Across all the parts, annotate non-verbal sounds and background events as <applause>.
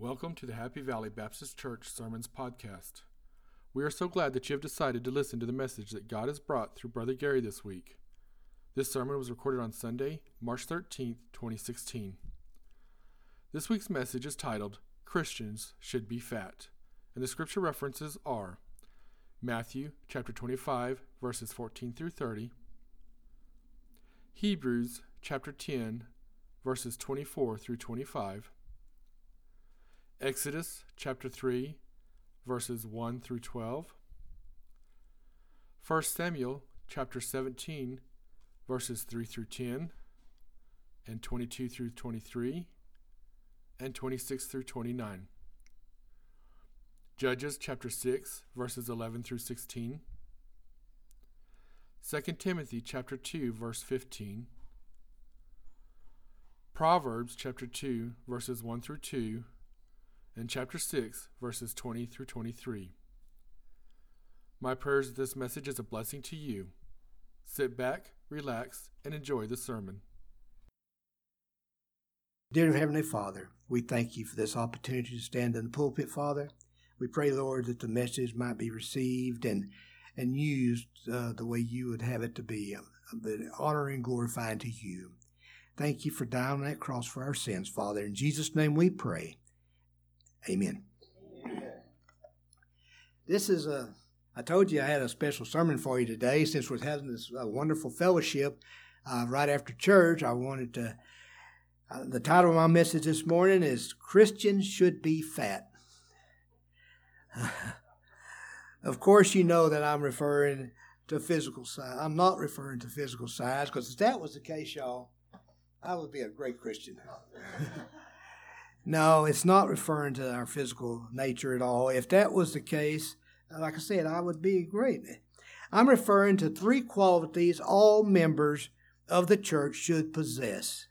Welcome to the Happy Valley Baptist Church Sermons Podcast. We are so glad that you have decided to listen to the message that God has brought through Brother Gary this week. This sermon was recorded on Sunday, March 13th, 2016. This week's message is titled Christians Should Be Fat, and the scripture references are Matthew chapter 25, verses 14 through 30, Hebrews chapter 10, verses 24 through 25, Exodus chapter 3, verses 1 through 12. 1 Samuel chapter 17, verses 3 through 10, and 22 through 23, and 26 through 29. Judges chapter 6, verses 11 through 16. 2 Timothy chapter 2, verse 15. Proverbs chapter 2, verses 1 through 2 in chapter 6, verses 20 through 23. My prayers that this message is a blessing to you. Sit back, relax, and enjoy the sermon. Dear Heavenly Father, we thank you for this opportunity to stand in the pulpit, Father. We pray, Lord, that the message might be received and and used uh, the way you would have it to be, the honor and glorifying to you. Thank you for dying on that cross for our sins, Father. In Jesus' name we pray. Amen. This is a, I told you I had a special sermon for you today since we're having this uh, wonderful fellowship uh, right after church. I wanted to, uh, the title of my message this morning is Christians Should Be Fat. <laughs> of course, you know that I'm referring to physical size. I'm not referring to physical size because if that was the case, y'all, I would be a great Christian. <laughs> No, it's not referring to our physical nature at all. If that was the case, like I said, I would be great. I'm referring to three qualities all members of the church should possess.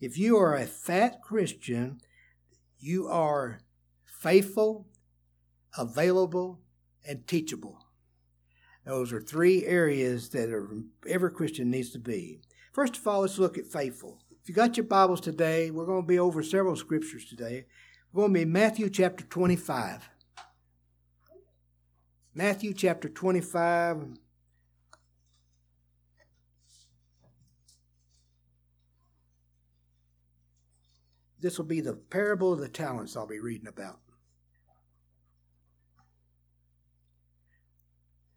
If you are a fat Christian, you are faithful, available, and teachable. Those are three areas that every Christian needs to be. First of all, let's look at faithful. If you got your Bibles today, we're going to be over several scriptures today. We're going to be Matthew chapter 25. Matthew chapter 25. This will be the parable of the talents I'll be reading about.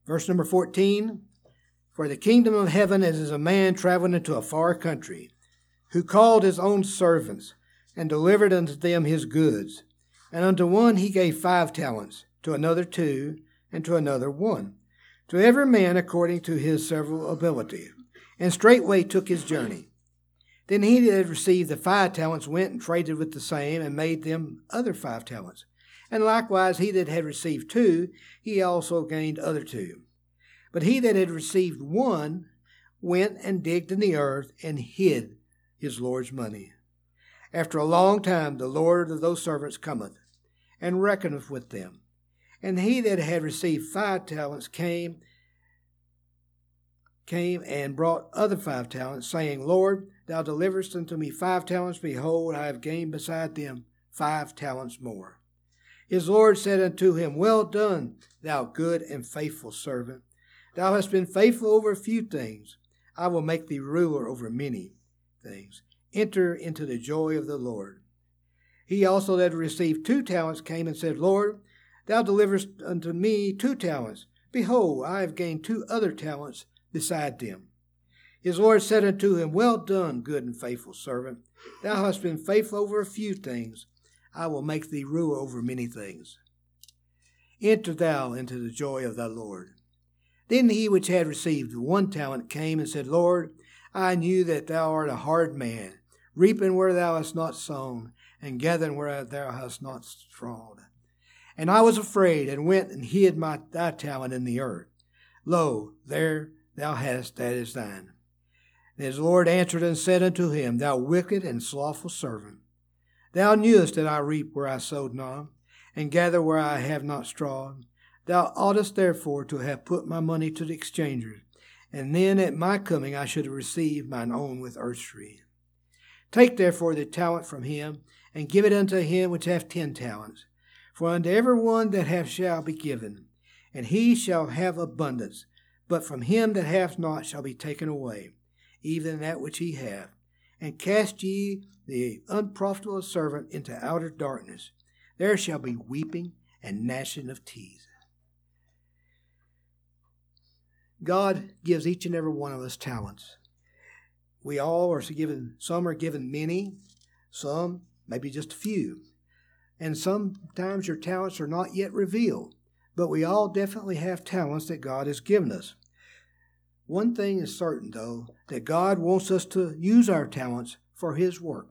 Verse number 14 For the kingdom of heaven is as a man traveling into a far country who called his own servants and delivered unto them his goods. And unto one he gave five talents, to another two, and to another one, to every man according to his several ability. And straightway took his journey. Then he that had received the five talents went and traded with the same, and made them other five talents. And likewise he that had received two, he also gained other two. But he that had received one went and digged in the earth and hid his Lord's money. After a long time, the Lord of those servants cometh, and reckoneth with them. And he that had received five talents came, came and brought other five talents, saying, Lord, thou deliverest unto me five talents. Behold, I have gained beside them five talents more. His Lord said unto him, Well done, thou good and faithful servant. Thou hast been faithful over a few things. I will make thee ruler over many things. Enter into the joy of the Lord. He also that received two talents came and said, Lord, thou deliverest unto me two talents. Behold, I have gained two other talents beside them. His Lord said unto him, Well done, good and faithful servant. Thou hast been faithful over a few things. I will make thee ruler over many things. Enter thou into the joy of thy Lord. Then he which had received one talent came and said, Lord, I knew that thou art a hard man, reaping where thou hast not sown, and gathering where thou hast not strawed. And I was afraid, and went and hid my thy talent in the earth. Lo, there thou hast that is thine. And his Lord answered and said unto him, Thou wicked and slothful servant, thou knewest that I reap where I sowed not, and gather where I have not strawed. Thou oughtest therefore to have put my money to the exchangers and then at my coming I should have received mine own with usury. Take therefore the talent from him, and give it unto him which hath ten talents. For unto every one that hath shall be given, and he shall have abundance. But from him that hath not shall be taken away, even that which he hath. And cast ye the unprofitable servant into outer darkness. There shall be weeping and gnashing of teeth. God gives each and every one of us talents. We all are given, some are given many, some maybe just a few. And sometimes your talents are not yet revealed, but we all definitely have talents that God has given us. One thing is certain, though, that God wants us to use our talents for His work.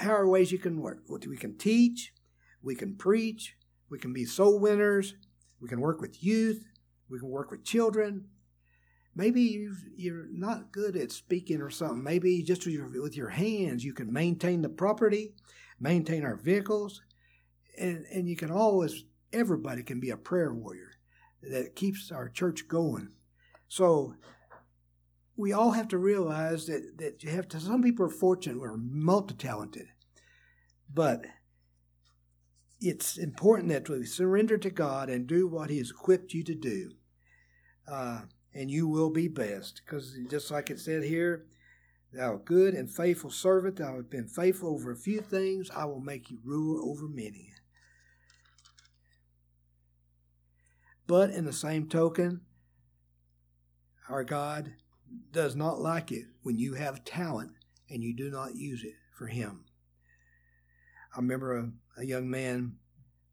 How are ways you can work? We can teach, we can preach, we can be soul winners, we can work with youth, we can work with children. Maybe you are not good at speaking or something. Maybe just with your, with your hands you can maintain the property, maintain our vehicles, and, and you can always, everybody can be a prayer warrior that keeps our church going. So we all have to realize that, that you have to, some people are fortunate, we're multi talented, but it's important that we surrender to God and do what He has equipped you to do uh, and you will be best. Because just like it said here, thou good and faithful servant, thou hast been faithful over a few things, I will make you ruler over many. But in the same token, our God does not like it when you have talent and you do not use it for Him. I remember a, a young man,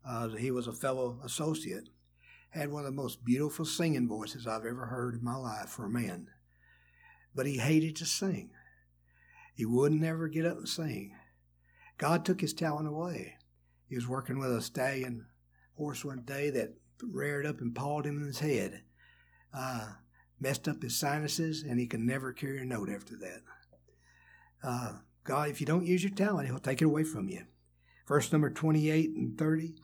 uh, he was a fellow associate, had one of the most beautiful singing voices I've ever heard in my life for a man. But he hated to sing. He wouldn't ever get up and sing. God took his talent away. He was working with a stallion horse one day that reared up and pawed him in his head, uh, messed up his sinuses, and he could never carry a note after that. Uh, God, if you don't use your talent, He'll take it away from you. Verse number 28 and 30.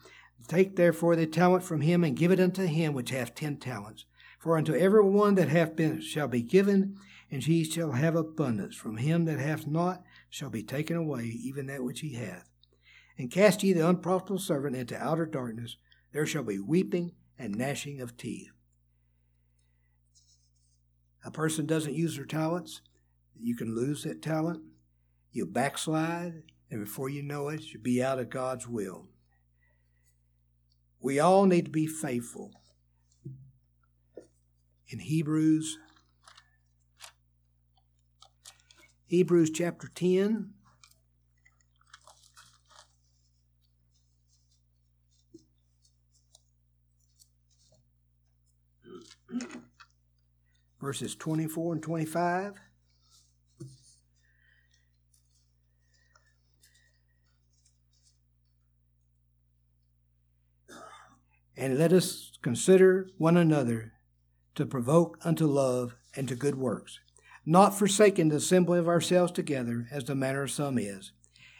Take therefore the talent from him and give it unto him which hath ten talents. For unto every one that hath been shall be given, and he shall have abundance. From him that hath not shall be taken away even that which he hath. And cast ye the unprofitable servant into outer darkness. There shall be weeping and gnashing of teeth. A person doesn't use their talents, you can lose that talent. You backslide, and before you know it, you'll be out of God's will. We all need to be faithful. In Hebrews, Hebrews chapter 10, verses 24 and 25. And let us consider one another to provoke unto love and to good works, not forsaking the assembly of ourselves together, as the manner of some is,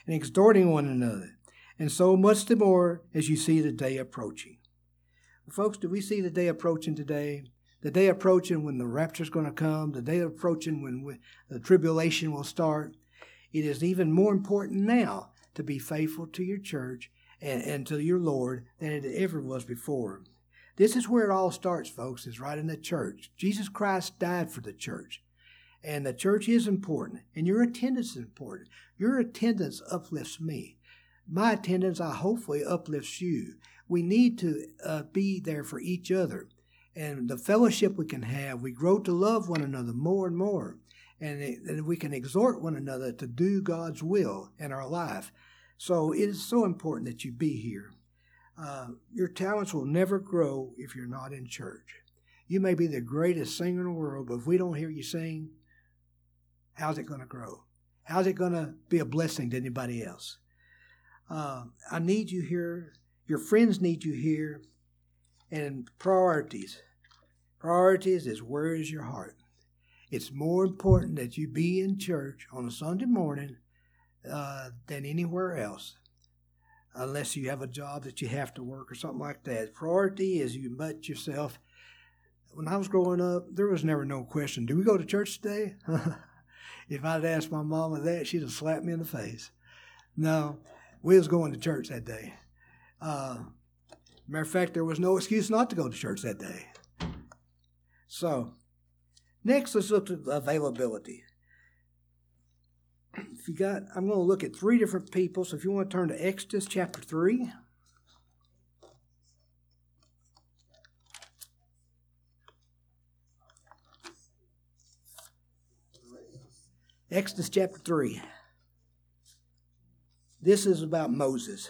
and exhorting one another, and so much the more as you see the day approaching. Folks, do we see the day approaching today? The day approaching when the rapture is going to come, the day approaching when we, the tribulation will start. It is even more important now to be faithful to your church and, and to your Lord than it ever was before. This is where it all starts, folks, is right in the church. Jesus Christ died for the church. And the church is important, and your attendance is important. Your attendance uplifts me. My attendance, I hopefully, uplifts you. We need to uh, be there for each other. And the fellowship we can have, we grow to love one another more and more. And, it, and we can exhort one another to do God's will in our life. So it is so important that you be here. Uh, your talents will never grow if you're not in church. You may be the greatest singer in the world, but if we don't hear you sing, how's it going to grow? How's it going to be a blessing to anybody else? Uh, I need you here. Your friends need you here. And priorities. Priorities is where is your heart? It's more important that you be in church on a Sunday morning uh, than anywhere else, unless you have a job that you have to work or something like that. Priority is you mut yourself. When I was growing up, there was never no question, do we go to church today? <laughs> if I'd asked my mama that, she'd have slapped me in the face. No, we was going to church that day. Uh, matter of fact, there was no excuse not to go to church that day. So, next let's look at availability. If you got, I'm going to look at three different people. So if you want to turn to Exodus chapter 3. Exodus chapter 3. This is about Moses.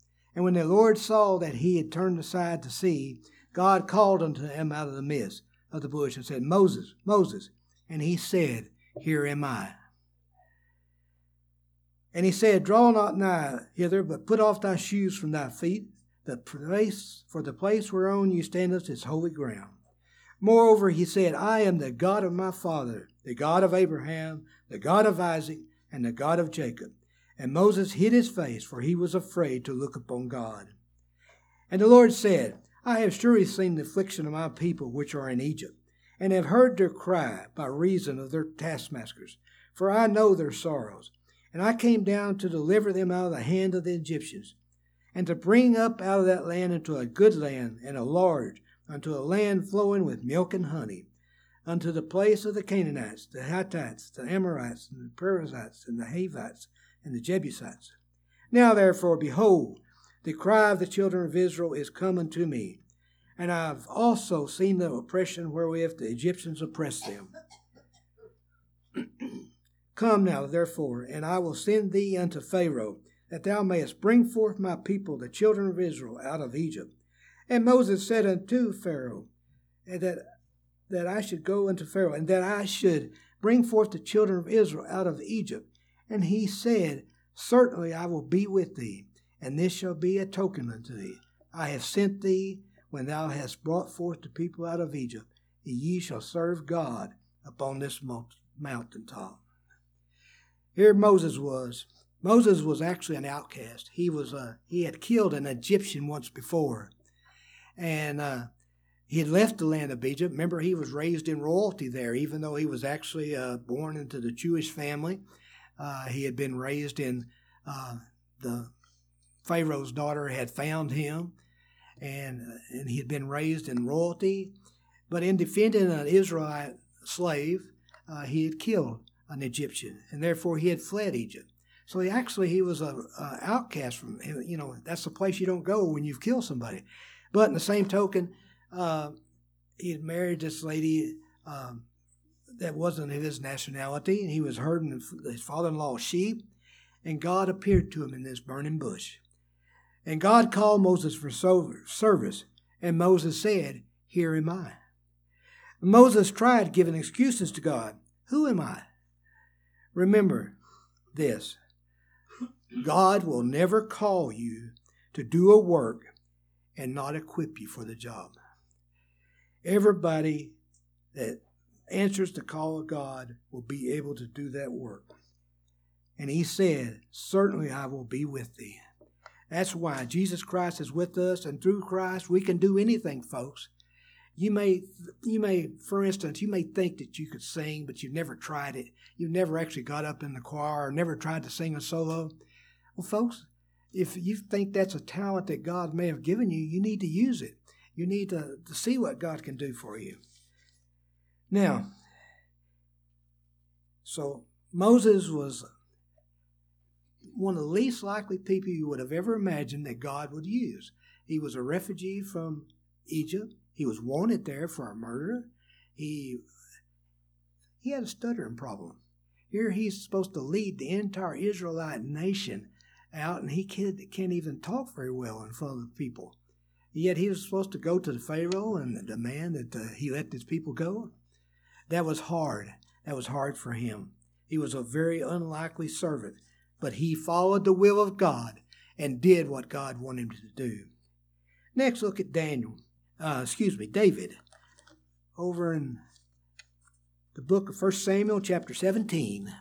And when the Lord saw that he had turned aside to see, God called unto him out of the midst of the bush and said, Moses, Moses. And he said, Here am I. And he said, Draw not nigh hither, but put off thy shoes from thy feet. The place, for the place whereon you standest is holy ground. Moreover, he said, I am the God of my father, the God of Abraham, the God of Isaac, and the God of Jacob. And Moses hid his face, for he was afraid to look upon God. And the Lord said, I have surely seen the affliction of my people which are in Egypt, and have heard their cry by reason of their taskmasters, for I know their sorrows. And I came down to deliver them out of the hand of the Egyptians, and to bring up out of that land into a good land, and a large, unto a land flowing with milk and honey, unto the place of the Canaanites, the Hittites, the Amorites, and the Perizzites, and the Hivites, and the Jebusites. Now therefore, behold, the cry of the children of Israel is come unto me, and I have also seen the oppression wherewith the Egyptians oppress them. <clears throat> Come now, therefore, and I will send thee unto Pharaoh, that thou mayest bring forth my people, the children of Israel, out of Egypt. And Moses said unto Pharaoh, eh, that, that I should go unto Pharaoh, and that I should bring forth the children of Israel out of Egypt. And he said, Certainly I will be with thee, and this shall be a token unto thee. I have sent thee when thou hast brought forth the people out of Egypt, and ye shall serve God upon this mountain top. Here Moses was. Moses was actually an outcast. He was uh, he had killed an Egyptian once before, and uh, he had left the land of Egypt. Remember, he was raised in royalty there, even though he was actually uh, born into the Jewish family. Uh, he had been raised in uh, the Pharaoh's daughter had found him, and and he had been raised in royalty. But in defending an Israelite slave, uh, he had killed an Egyptian, and therefore he had fled Egypt. So he actually he was a, a outcast from you know that's the place you don't go when you've killed somebody. But in the same token, uh, he had married this lady um, that wasn't of his nationality, and he was herding his father-in-law's sheep, and God appeared to him in this burning bush. And God called Moses for service, and Moses said, Here am I. Moses tried giving excuses to God. Who am I? Remember this God will never call you to do a work and not equip you for the job. Everybody that answers the call of God will be able to do that work. And he said, Certainly I will be with thee. That's why Jesus Christ is with us, and through Christ we can do anything, folks. You may, you may, for instance, you may think that you could sing, but you've never tried it. You've never actually got up in the choir or never tried to sing a solo. Well, folks, if you think that's a talent that God may have given you, you need to use it. You need to, to see what God can do for you. Now, so Moses was one of the least likely people you would have ever imagined that God would use. He was a refugee from Egypt. He was wanted there for a murder. He he had a stuttering problem. Here he's supposed to lead the entire Israelite nation out, and he can't, can't even talk very well in front of the people. Yet he was supposed to go to the Pharaoh and demand that uh, he let his people go. That was hard. That was hard for him. He was a very unlikely servant, but he followed the will of God and did what God wanted him to do. Next, look at Daniel. Uh, excuse me, David. Over in the book of 1 Samuel, chapter 17.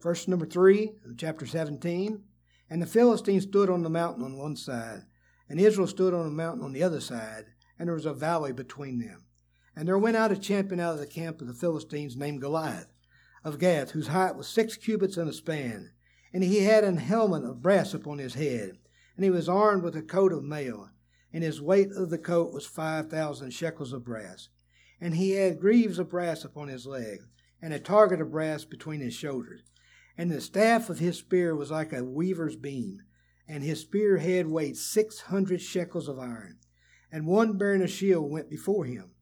Verse number 3 of chapter 17. And the Philistines stood on the mountain on one side, and Israel stood on the mountain on the other side, and there was a valley between them. And there went out a champion out of the camp of the Philistines named Goliath of Gath, whose height was six cubits and a span. And he had an helmet of brass upon his head, and he was armed with a coat of mail, and his weight of the coat was five thousand shekels of brass. And he had greaves of brass upon his legs, and a target of brass between his shoulders. And the staff of his spear was like a weaver's beam, and his spear head weighed six hundred shekels of iron. And one bearing a shield went before him.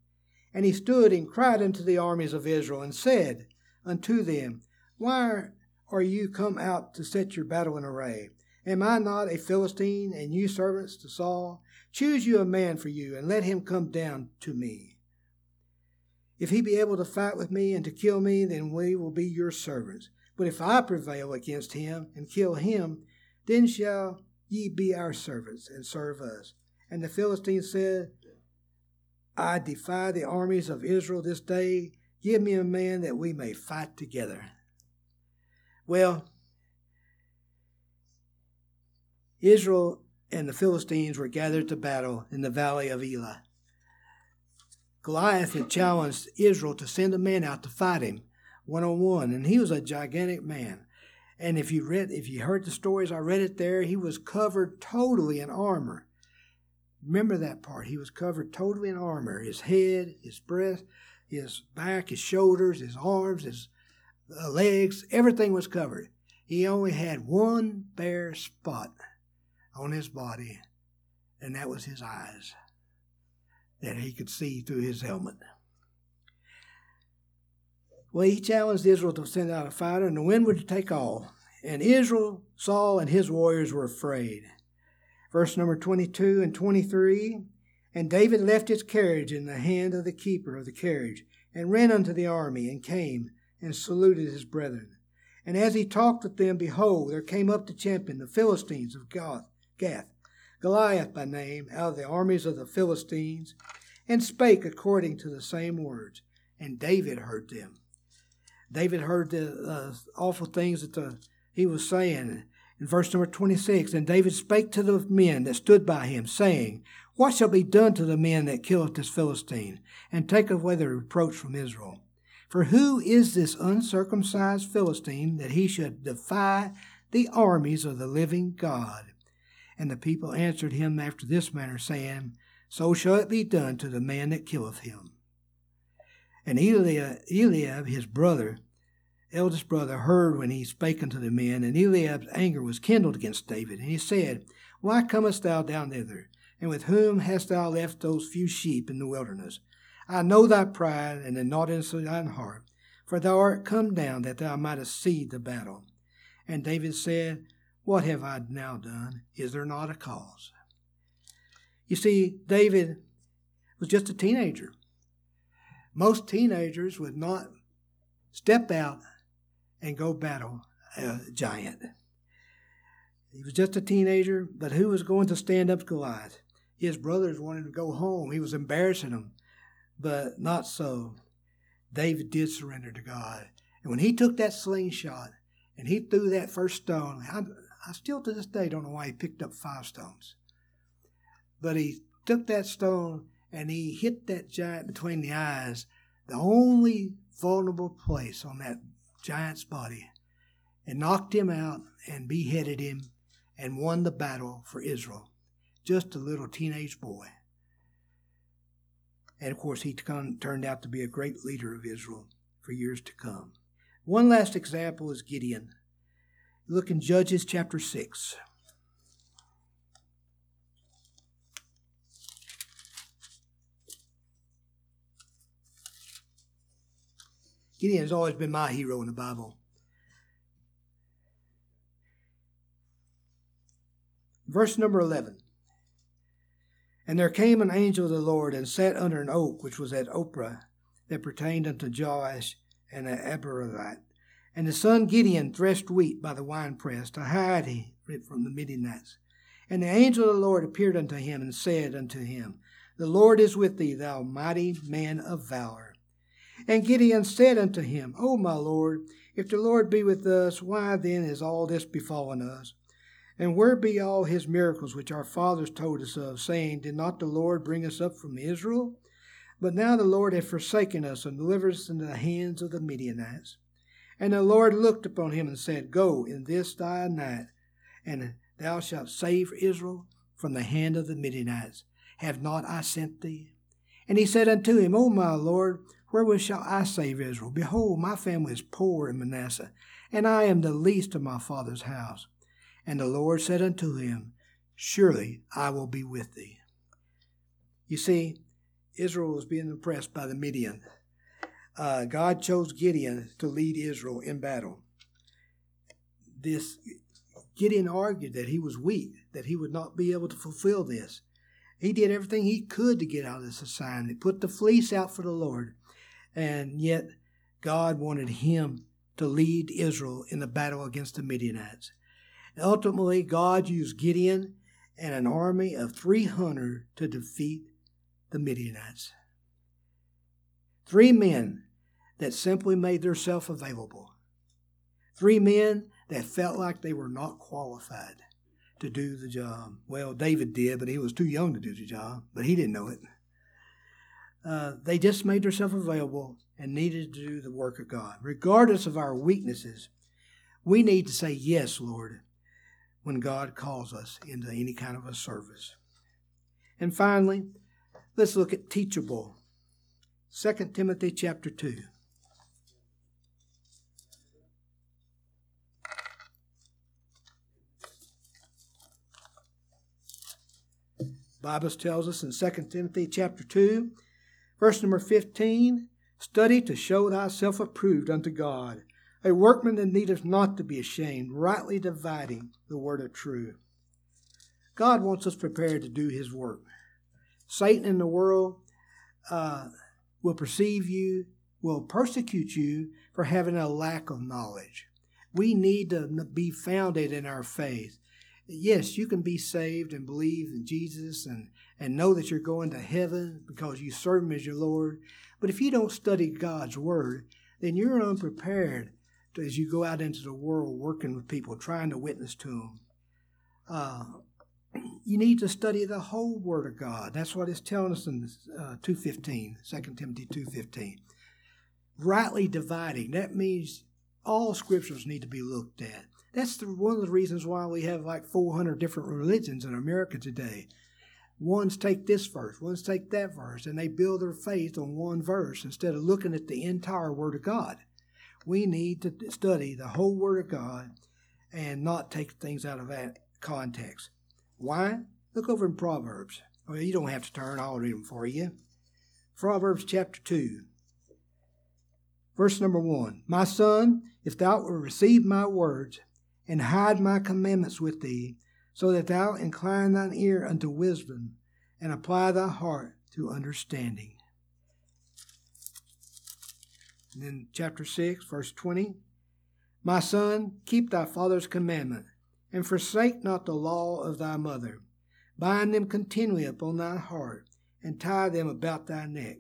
And he stood and cried unto the armies of Israel, and said unto them, Why are you come out to set your battle in array? Am I not a Philistine, and you servants to Saul? Choose you a man for you, and let him come down to me. If he be able to fight with me and to kill me, then we will be your servants. But if I prevail against him and kill him, then shall ye be our servants and serve us. And the Philistines said, I defy the armies of Israel this day. Give me a man that we may fight together. Well, Israel and the Philistines were gathered to battle in the valley of Elah. Goliath had challenged Israel to send a man out to fight him one on one, and he was a gigantic man. And if you read, if you heard the stories, I read it there. He was covered totally in armor. Remember that part. He was covered totally in armor. His head, his breast, his back, his shoulders, his arms, his uh, legs, everything was covered. He only had one bare spot on his body, and that was his eyes that he could see through his helmet. Well, he challenged Israel to send out a fighter, and the wind would take all. And Israel, Saul, and his warriors were afraid. Verse number 22 and 23 And David left his carriage in the hand of the keeper of the carriage, and ran unto the army, and came and saluted his brethren. And as he talked with them, behold, there came up the champion, the Philistines of Gath, Goliath by name, out of the armies of the Philistines, and spake according to the same words. And David heard them. David heard the uh, awful things that the, he was saying. In verse number 26, And David spake to the men that stood by him, saying, What shall be done to the men that killeth this Philistine, and take away the reproach from Israel? For who is this uncircumcised Philistine that he should defy the armies of the living God? And the people answered him after this manner, saying, So shall it be done to the man that killeth him. And Eliab, Eliab, his brother, eldest brother, heard when he spake unto the men, and Eliab's anger was kindled against David. And he said, Why comest thou down thither? And with whom hast thou left those few sheep in the wilderness? I know thy pride and the naughtiness of thine heart, for thou art come down that thou mightest see the battle. And David said, What have I now done? Is there not a cause? You see, David was just a teenager. Most teenagers would not step out and go battle a giant. He was just a teenager, but who was going to stand up to Goliath? His brothers wanted to go home. He was embarrassing them, but not so. David did surrender to God. And when he took that slingshot and he threw that first stone, I, I still to this day don't know why he picked up five stones. But he took that stone and he hit that giant between the eyes, the only vulnerable place on that giant's body, and knocked him out and beheaded him and won the battle for Israel. Just a little teenage boy. And of course, he turned out to be a great leader of Israel for years to come. One last example is Gideon. Look in Judges chapter 6. Gideon's always been my hero in the Bible. Verse number 11. And there came an angel of the Lord and sat under an oak which was at Ophrah that pertained unto Joash and Abiezrite. And the son Gideon threshed wheat by the winepress to hide it from the Midianites. And the angel of the Lord appeared unto him and said unto him, The Lord is with thee, thou mighty man of valor. And Gideon said unto him, O my Lord, if the Lord be with us, why then is all this befallen us? And where be all his miracles which our fathers told us of, saying, Did not the Lord bring us up from Israel? But now the Lord hath forsaken us and delivered us into the hands of the Midianites. And the Lord looked upon him and said, Go in this thy night, and thou shalt save Israel from the hand of the Midianites. Have not I sent thee? And he said unto him, O my Lord, wherewith shall I save Israel? Behold, my family is poor in Manasseh, and I am the least of my father's house. And the Lord said unto him, Surely I will be with thee. You see, Israel was being oppressed by the Midian. Uh, God chose Gideon to lead Israel in battle. This Gideon argued that he was weak, that he would not be able to fulfill this. He did everything he could to get out of this assignment, put the fleece out for the Lord, and yet God wanted him to lead Israel in the battle against the Midianites. Ultimately, God used Gideon and an army of 300 to defeat the Midianites. Three men that simply made themselves available. Three men that felt like they were not qualified to do the job. Well, David did, but he was too young to do the job, but he didn't know it. Uh, they just made themselves available and needed to do the work of God. Regardless of our weaknesses, we need to say, Yes, Lord, when God calls us into any kind of a service. And finally, let's look at teachable. 2 Timothy chapter 2. Bible tells us in 2 Timothy chapter 2, verse number 15, study to show thyself approved unto God, a workman that needeth not to be ashamed, rightly dividing the word of truth. God wants us prepared to do His work. Satan in the world uh, will perceive you, will persecute you for having a lack of knowledge. We need to be founded in our faith. Yes, you can be saved and believe in Jesus and, and know that you're going to heaven because you serve Him as your Lord. But if you don't study God's Word, then you're unprepared as you go out into the world working with people, trying to witness to them. Uh, <clears throat> you need to study the whole Word of God. That's what it's telling us in uh, 2.15, 2 Timothy 2.15. Rightly dividing, that means all scriptures need to be looked at. That's the, one of the reasons why we have like 400 different religions in America today. Ones take this verse, ones take that verse, and they build their faith on one verse instead of looking at the entire Word of God we need to study the whole Word of God and not take things out of that context. Why? Look over in Proverbs. Well, you don't have to turn, I'll read them for you. Proverbs chapter 2, verse number 1. My son, if thou wilt receive my words and hide my commandments with thee, so that thou incline thine ear unto wisdom and apply thy heart to understanding. And then chapter 6, verse 20. My son, keep thy father's commandment, and forsake not the law of thy mother. Bind them continually upon thy heart, and tie them about thy neck.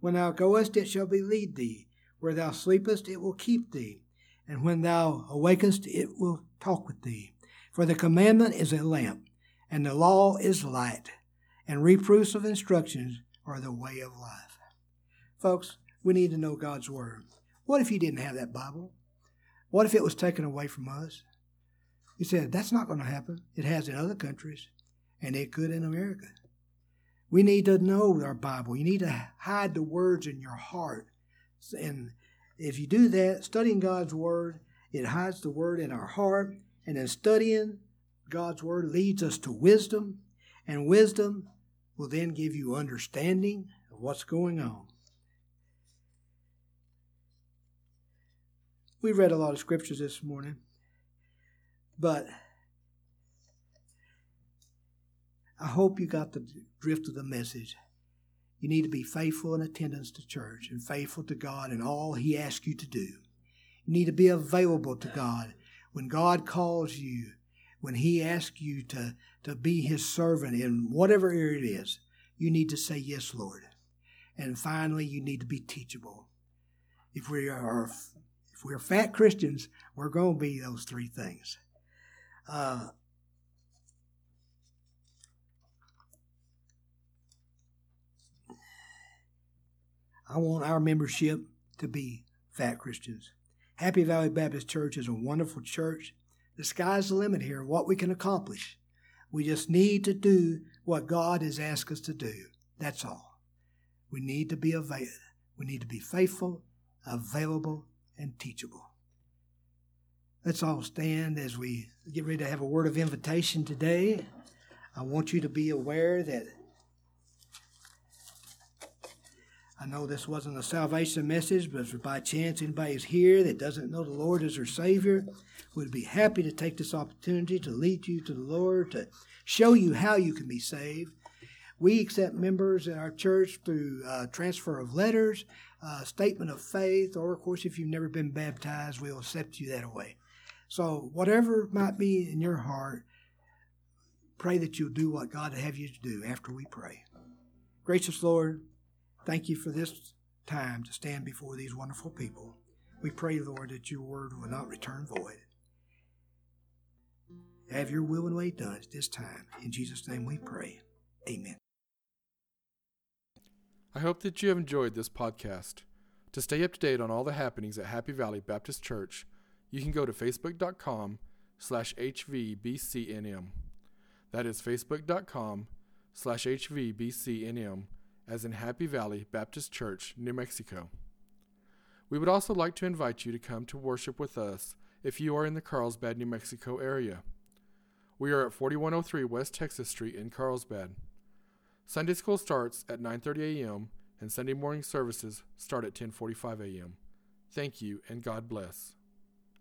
When thou goest, it shall lead thee. Where thou sleepest, it will keep thee. And when thou awakest, it will talk with thee. For the commandment is a lamp, and the law is light, and reproofs of instructions are the way of life. Folks, we need to know God's Word. What if you didn't have that Bible? What if it was taken away from us? He said, that's not going to happen. It has in other countries, and it could in America. We need to know our Bible. You need to hide the words in your heart. And if you do that, studying God's Word, it hides the Word in our heart. And then studying God's Word leads us to wisdom. And wisdom will then give you understanding of what's going on. We read a lot of scriptures this morning, but I hope you got the drift of the message. You need to be faithful in attendance to church and faithful to God in all He asks you to do. You need to be available to God when God calls you, when He asks you to, to be His servant in whatever area it is. You need to say, Yes, Lord. And finally, you need to be teachable. If we are if we're fat Christians, we're going to be those three things. Uh, I want our membership to be fat Christians. Happy Valley Baptist Church is a wonderful church. The sky's the limit here, what we can accomplish. We just need to do what God has asked us to do. That's all. We need to be available. We need to be faithful, available, and teachable. Let's all stand as we get ready to have a word of invitation today. I want you to be aware that I know this wasn't a salvation message, but if by chance anybody is here that doesn't know the Lord as their Savior, would be happy to take this opportunity to lead you to the Lord, to show you how you can be saved. We accept members in our church through uh, transfer of letters, uh, statement of faith, or of course, if you've never been baptized, we'll accept you that way. So, whatever might be in your heart, pray that you'll do what God have you to do after we pray. Gracious Lord, Thank you for this time to stand before these wonderful people. We pray, Lord, that your word will not return void. Have your will and way done at this time. In Jesus' name we pray. Amen. I hope that you have enjoyed this podcast. To stay up to date on all the happenings at Happy Valley Baptist Church, you can go to facebook.com slash hvbcnm. That is facebook.com slash hvbcnm as in Happy Valley Baptist Church, New Mexico. We would also like to invite you to come to worship with us if you are in the Carlsbad, New Mexico area. We are at 4103 West Texas Street in Carlsbad. Sunday school starts at 9:30 a.m. and Sunday morning services start at 10:45 a.m. Thank you and God bless.